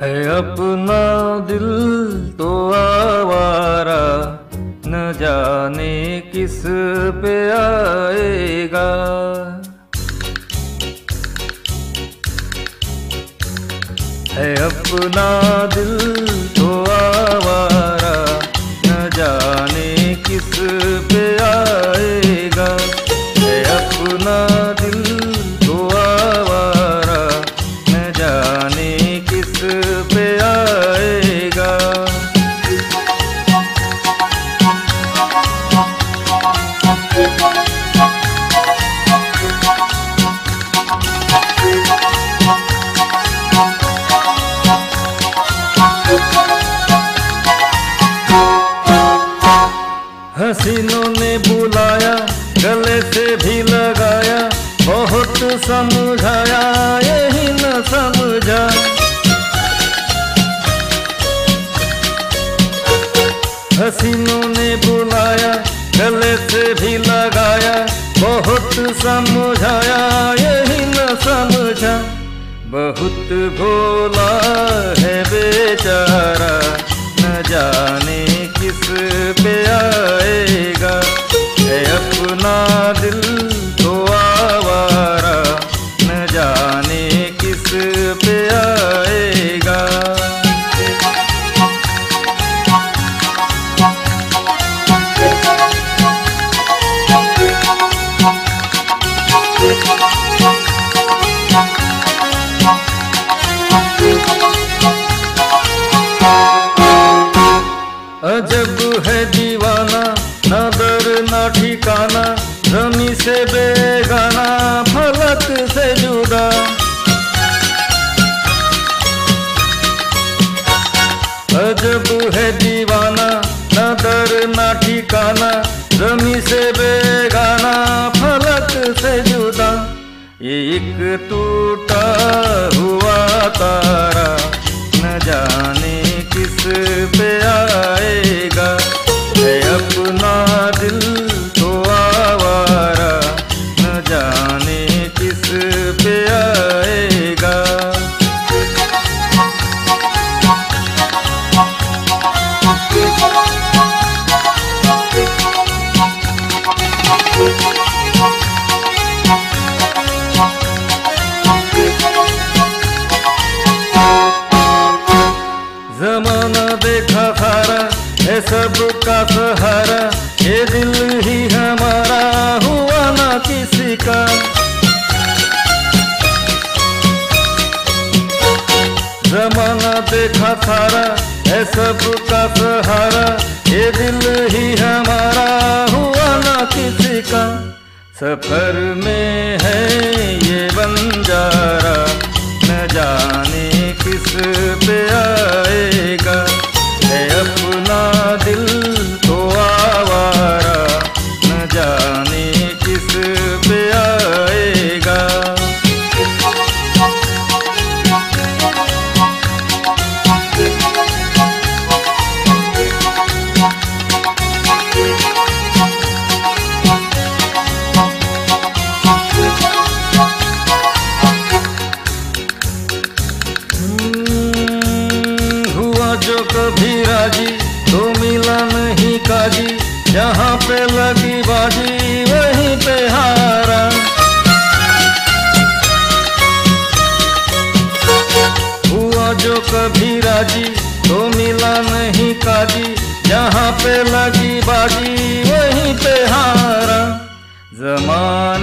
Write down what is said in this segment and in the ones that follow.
है अपना दिल तो आवारा न जाने किस पे आएगा। है अपना दिल समझाया, यही न समझा। हसीनों ने बुलाया, गले से भी लगाया, बहुत समझाया, यही न समझा। बहुत भोला है बेचारा, न जाने किस पे आएगा। है अपना दिल अजब है दीवाना, न दर न ठिकाना, जमी से बेगाना, फलक से जुदा। एक टूटा हुआ तारा, न जाने किस पे आएगा। सारा है सबका सहारा। ये दिल ही हमारा हुआ ना किसी का। सफ़र में The mind.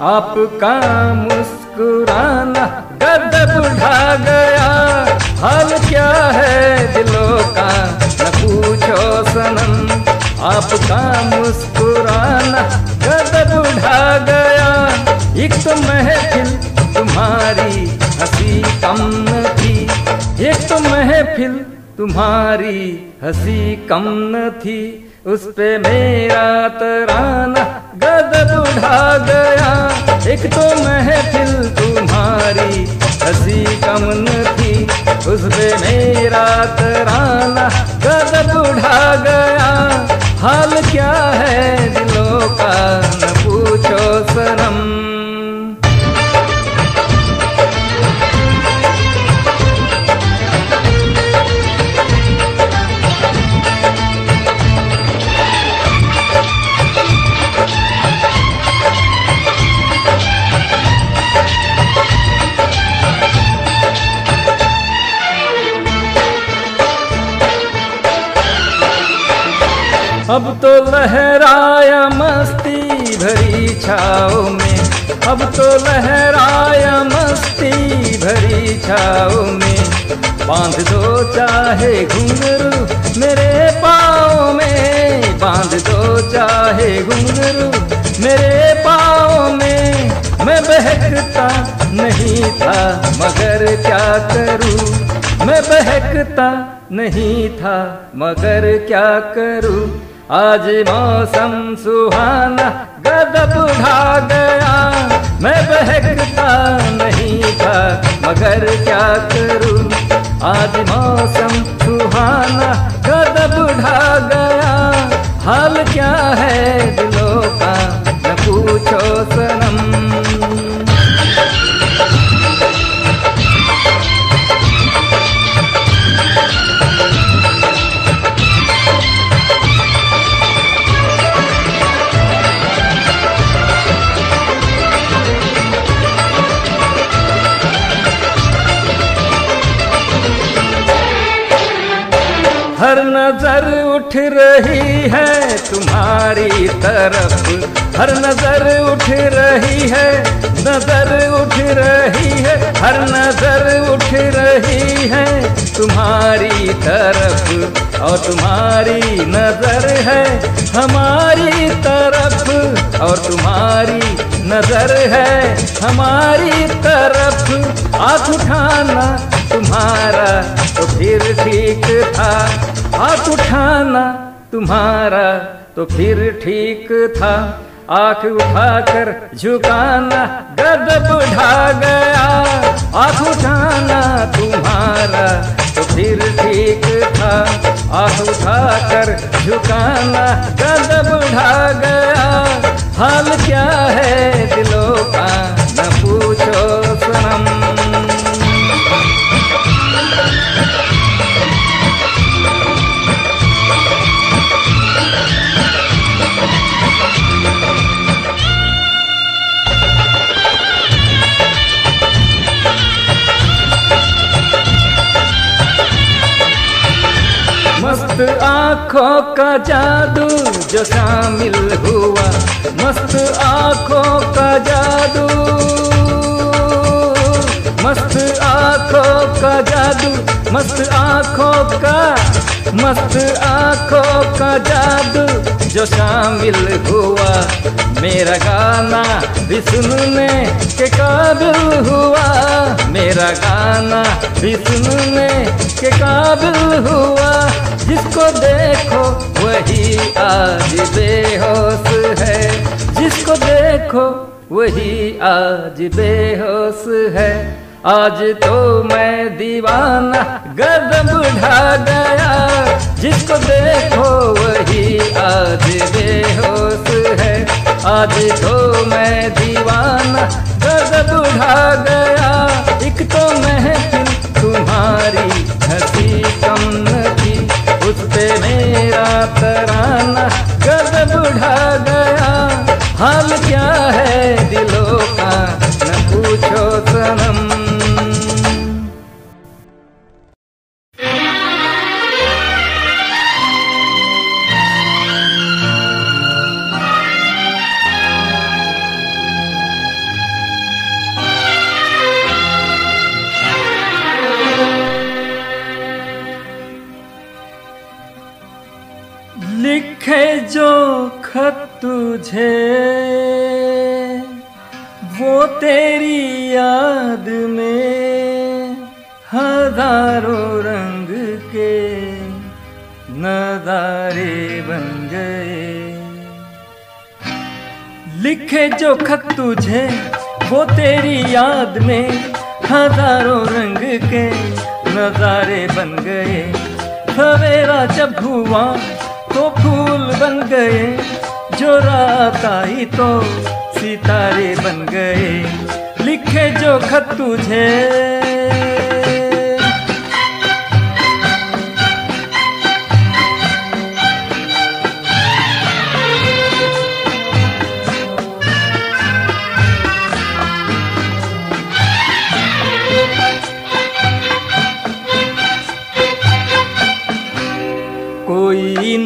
आपका मुस्कुराना गदब उठा गया। हाल क्या है दिलों का? न पूछो सनम। आपका मुस्कुराना गदब उठा गया। एक तो महफिल तुम्हारी हँसी कम न थी। एक तो महफिल तुम्हारी हँसी कम न थी। उस पे मेरा तराना गदब उठा गया। एक तो महफिल तुम्हारी, हसी कम थी। उस पे मेरा तराना गदब उठा गया। हाल क्या है दिलों का अब तो लहराया मस्ती भरी छाओ में। अब तो लहराया मस्ती भरी छाओ में। बाँध दो चाहे घुंघरू मेरे पाँव में। बाँध दो चाहे घुंघरू मेरे पाँव में। मैं बहकता नहीं था, मगर क्या करूँ? मैं बहकता नहीं था, मगर क्या करूँ? आज मौसम सुहाना, गदब उठा गया। मैं बहकता नहीं था, मगर क्या करूँ? आज मौसम सुहाना, गदब उठा गया। हाल क्या है दिलों का, न पूछो सनम नज़र उठ रही है तुम्हारी तरफ़। हर नज़र उठ रही है, नज़र उठ रही है, हर नज़र उठ रही है तुम्हारी तरफ़। और तुम्हारी नज़र है हमारी तरफ़। और तुम्हारी नज़र है हमारी तरफ़। आँख उठाना तुम्हारा तो फिर ठीक था। हाथ उठाना तुम्हारा तो फिर ठीक था। आँख उठाकर झुकाना गदब ढा गया। आँख उठाना तुम्हारा तो फिर ठीक था। आँख उठाकर झुकाना गदब ढा गया। हाल क्या है दिलों का, न पूछो सनम। आँखों का जादू जो शामिल हुआ मस्त आँखों का जादू। आँखों का जादू, मस्त आँखों का, मस्त आँखों का जादू, जो शामिल हुआ मेरा गाना भी सुनने के काबिल हुआ। मेरा गाना भी सुनने के काबिल हुआ। जिसको देखो वही आज बेहोश है। जिसको देखो वही आज बेहोश है। आज तो मैं दीवाना गदब ढा गया। जिसको देखो वही आज बेहोश है। आज तो मैं दीवाना गदब ढा गया। सवेरा जब हुआ तो फूल बन गए। जो रात आई तो सितारे बन गए। लिखे जो खत तुझे।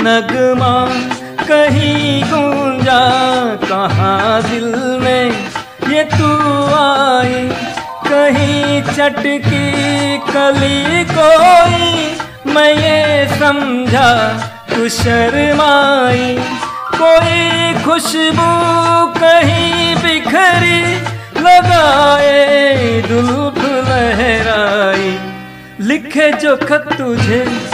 नगमा कहीं गूंजा, कहाँ दिल में ये तू आई? कहीं चटकी कली कोई? मैं ये समझा, तू शर्माई। कोई खुशबू कहीं बिखरी, लगाए दुल्फ लहराई। लिखे जो खत तुझे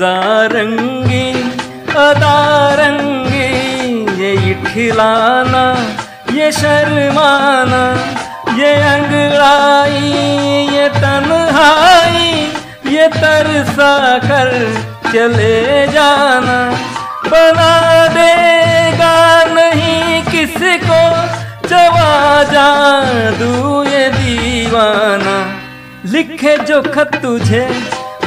फिजा रंगी अदारंगी ये खिलाना ये शर्माना, ये अंगड़ाई, ये तन्हाई, ये तरसा कर चले जाना। बना देगा नहीं किसको जवा जादू ये दीवाना। लिखे जो खत तुझे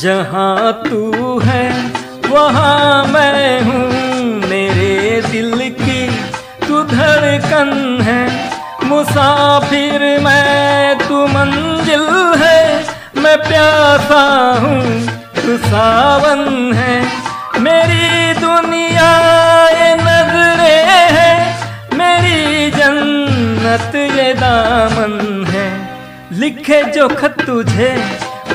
जहाँ तू है, वहाँ मैं हूँ मेरे दिल की। तू धड़कन है, मुसाफिर मैं, तू मंजिल है। मैं प्यासा हूँ, तू सावन है। मेरी दुनिया ये नजरे है, मेरी जन्नत ये दामन है। लिखे जो खत तुझे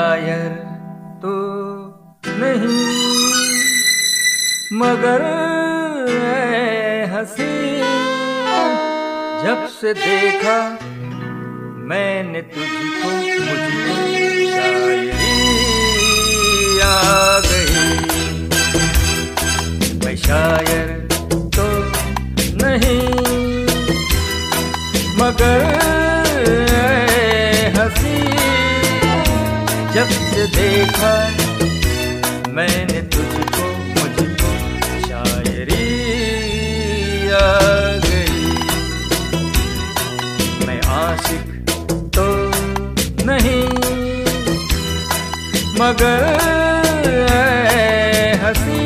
शायर तो नहीं, मगर हँसी। जब से देखा मैंने तुझको मुझको शायरी आ गई। मैं शायर देखा मैंने तुझको, मुझको शायरी आ गई। मैं आशिक तो नहीं, मगर हँसी।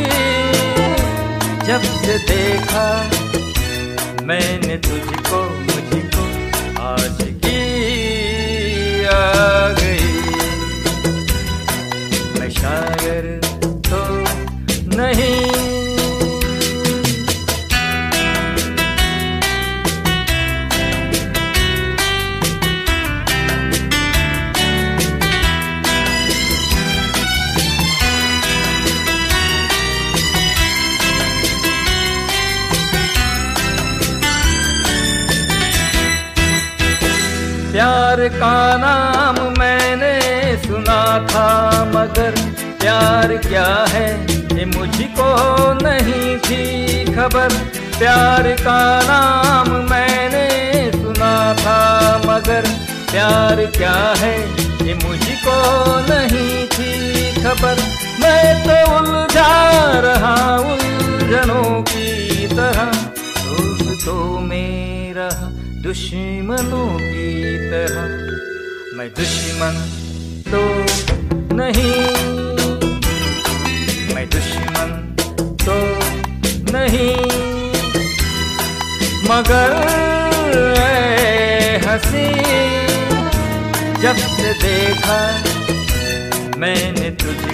जब से देखा, मैंने तुझको का नाम मैंने सुना था, मगर प्यार क्या है ये मुझको नहीं थी खबर। प्यार का नाम मैंने सुना था, मगर प्यार क्या है ये मुझको नहीं थी खबर। मैं तो उलझा रहा उलझनों की तरह, दोस्तों मेरा दुश्मनों की तरह। मैं दुश्मन तो नहीं। मैं दुश्मन तो नहीं। मगर हँसी, जब से देखा मैंने तुझको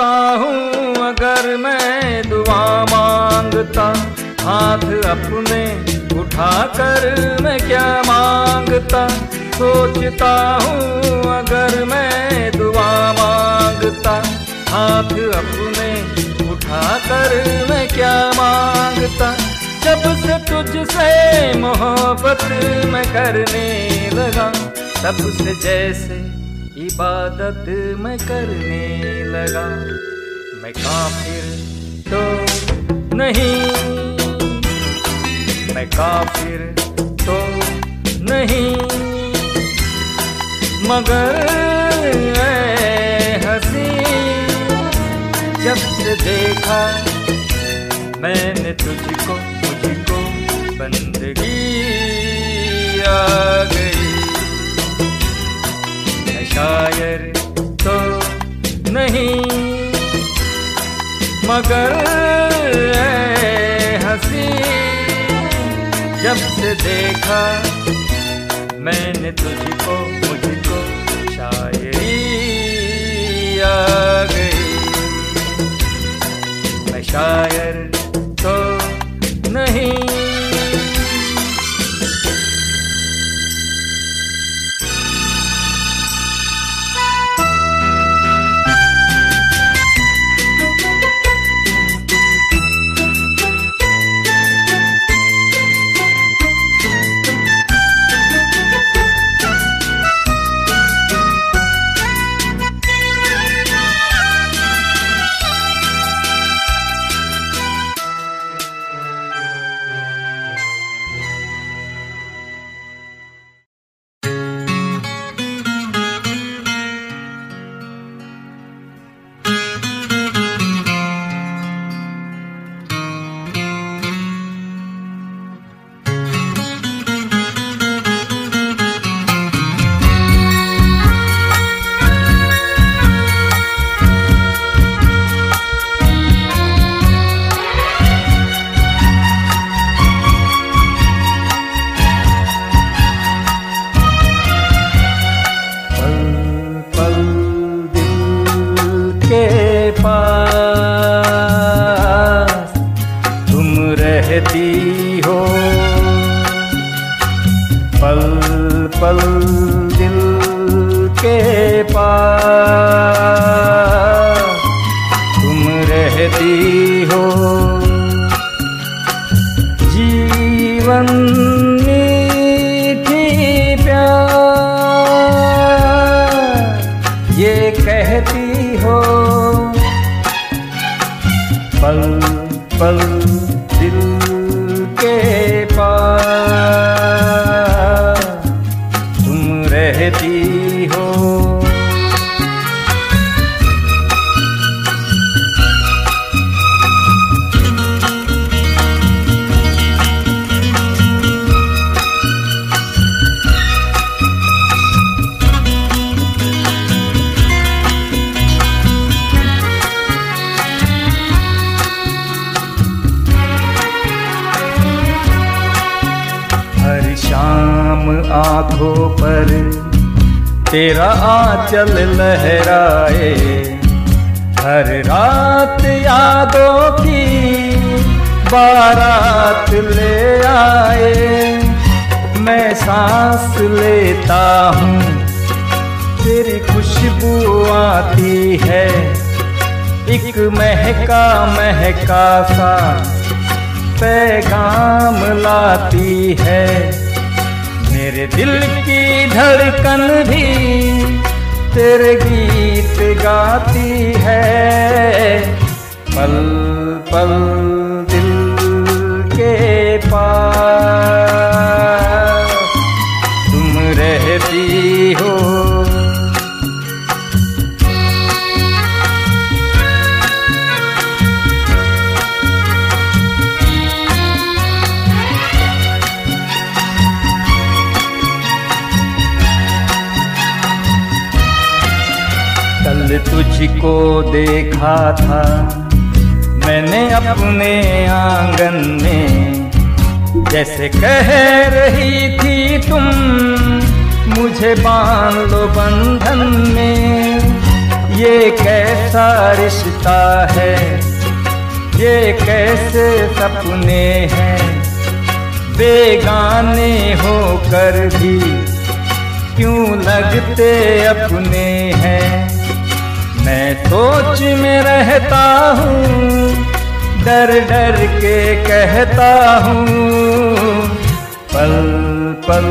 सोचता हूँ, अगर मैं दुआ माँगता। हाथ अपने उठाकर मैं क्या माँगता? सोचता हूँ, अगर मैं दुआ माँगता। हाथ अपने उठाकर मैं क्या माँगता? जब से तुझसे मोहब्बत मैं करने लगा, तब से जैसे इबादत मैं करने लगा। मैं काफिर तो नहीं। मैं काफिर तो नहीं। मगर हसी जब से देखा, मैंने तुझको मुझको बंदगी आ गई। शायर तो नहीं। मगर हँसी, जब से देखा मैंने तुझको, मुझको शायरी आ गई। मैं शायर आँखों पर तेरा आंचल लहराए। हर रात यादों की बारात ले आए। मैं सांस लेता हूँ, तेरी खुशबू आती है। एक महका महका सा पैगाम लाती है। मेरे दिल की धड़कन भी तेरे गीत गाती है। पल पल दिल के पास तुझको देखा था। मैंने अपने आँगन में जैसे कह रही थी तुम, मुझे बाँध लो बंधन में। ये कैसा रिश्ता है? ये कैसे सपने हैं? बेगाने होकर भी क्यों लगते अपने मैं सोच में रहता हूँ डर डर के कहता हूँ पल पल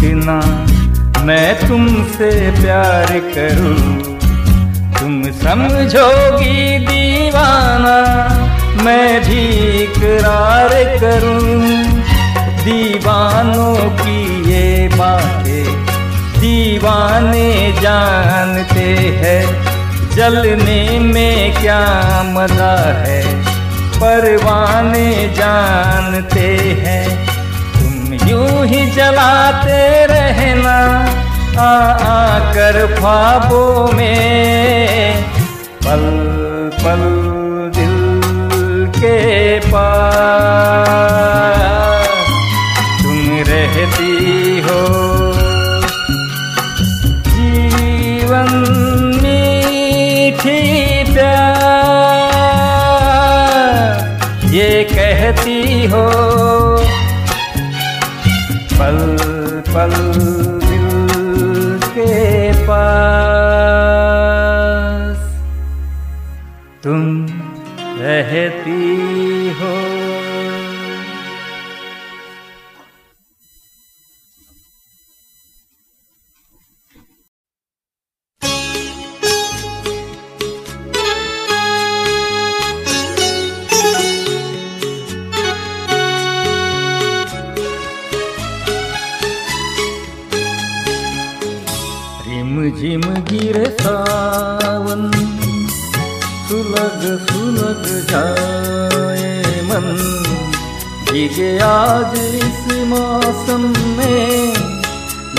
क्यों इतना मैं तुमसे प्यार करूँ। तुम समझोगी दीवाना, मैं भी इकरार करूँ। दीवानों की ये बातें, दीवाने जानते हैं, जलने में क्या मज़ा है। परवाने जानते हैं यूँ ही जलाते रहना आ आकर ख्वाबों में। पल पल भीगे आज इस मौसम में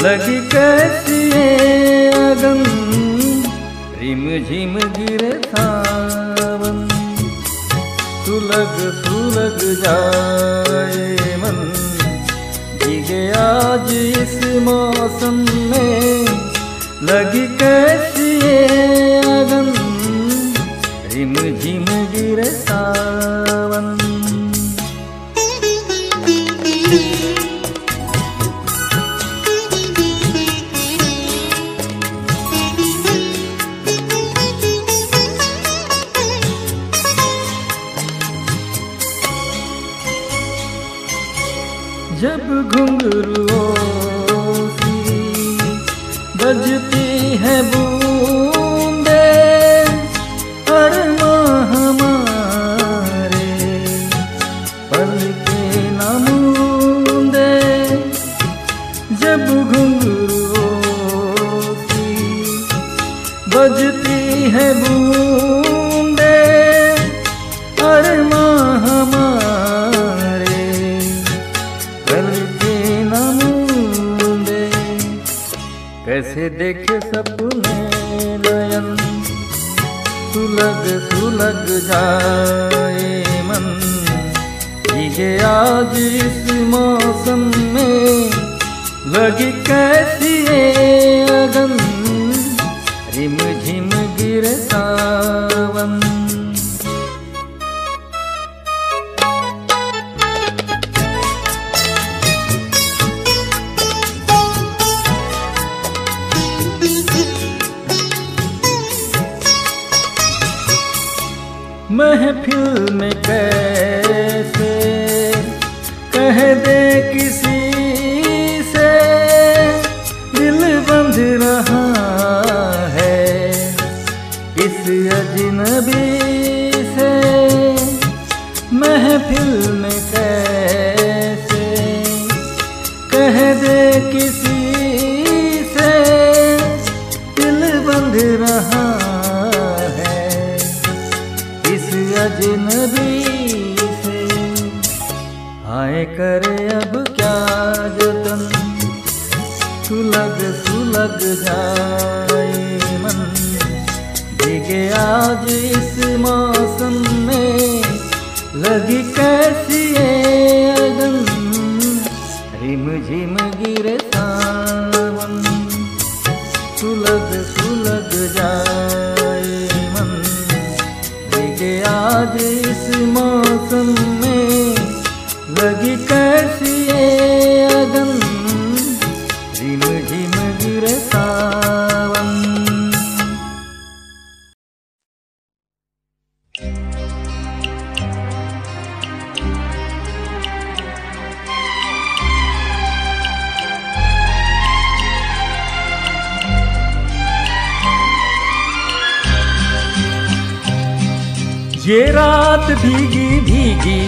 लगी कैसी अगन रिम झिम गिरे सावन। सुलग सुलग जाए मन। भीगे आज इस मौसम में लगी कैसी सी बजती है बूंदे अरमा हमारे करके नमूंदे कैसे देखे सपने नयन, सुलग सुलग जाए मन। भीगे आज इस मौसम में रिम झिम गिरवम् इस अजनबी से महफिल में कैसे? कह दे किसी से, दिल बंध रहा है। इस अजनबी से आए करे अब क्या जतन? सुलग सुलग मन भीगे आज इस मौसम में लगी कैसी ये ये रात भीगी भीगी,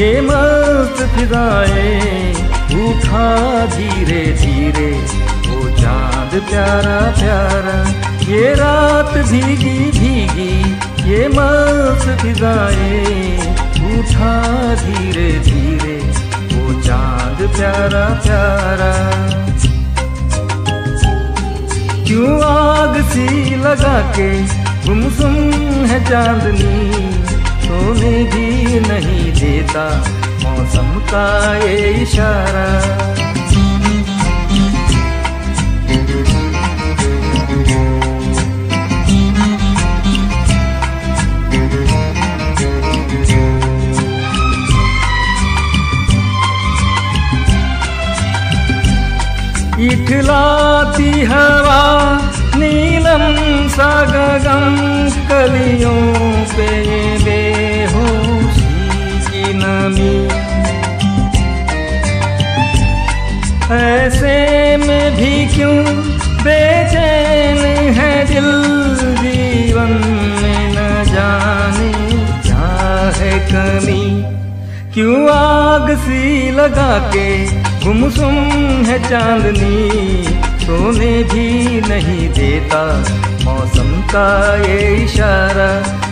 ये मस्त फिजाएँ उठा धीरे धीरे, वो चाँद प्यारा प्यारा। ये रात भीगी भीगी, ये मस्त फिजाएँ उठा धीरे धीरे, वो चाँद प्यारा प्यारा। क्यों आग सी लगा के गुमसुम है चांदनी सोने भी नहीं देता मौसम का ये इशारा। इठलाती हवा नीलम सागम कलियों पे बेहोशी की नमी। ऐसे में भी क्यों बेचैन है दिल जीवन में न जाने क्या है कमी? क्यों आग सी लगा के गुमसुम है चांदनी गीतों में भी नहीं देता। मौसम का ये इशारा,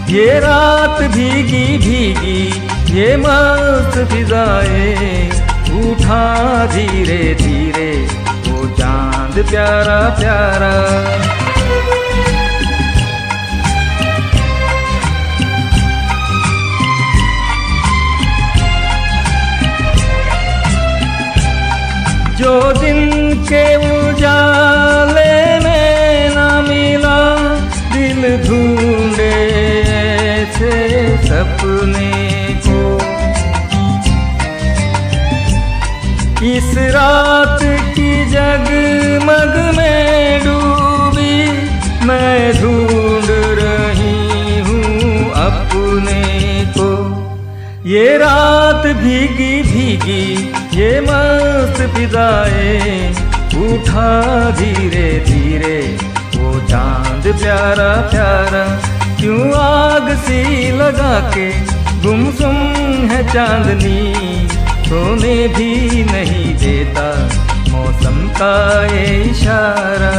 ये रात भीगी भीगी, ये मस्त फिजाए उठा धीरे धीरे, वो चाँद प्यारा प्यारा। जो दिन के उजाले में ना मिला, दिल ढूंढे ऐसे सपने को। इस रात की जगमग में डूबी मैं ढूंढ रही हूँ अपने को। ये रात भीगी भीगी ये मस्त फिजाए उठा धीरे धीरे, वो चाँद प्यारा प्यारा, क्यों आग सी लगा के गुमसुम है चांदनी? सोने भी नहीं देता मौसम का ये इशारा।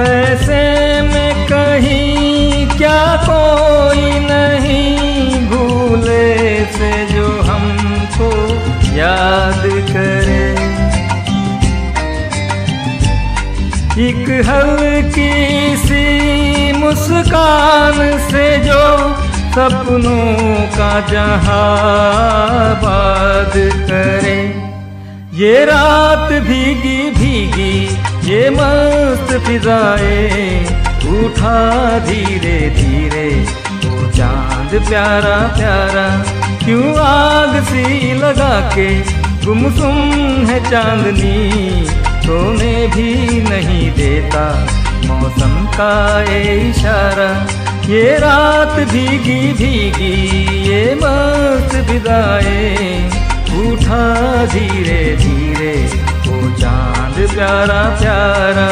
ऐसे में कहीं क्या कोई नहीं भूले से जो हमको याद करे। एक हल्की सी मुस्कान से जो सपनों का जहाबाद करे। ये रात भीगी भीगी ये मस्त फिजाए उठा धीरे धीरे। वो चाँद प्यारा प्यारा, क्यों आग सी लगा के गुमसुम है चांदनी सोने भी नहीं देता। मौसम का ये इशारा, ये रात भीगी भीगी, ये मस्त फिजाए उठा धीरे धीरे प्यारा प्यारा।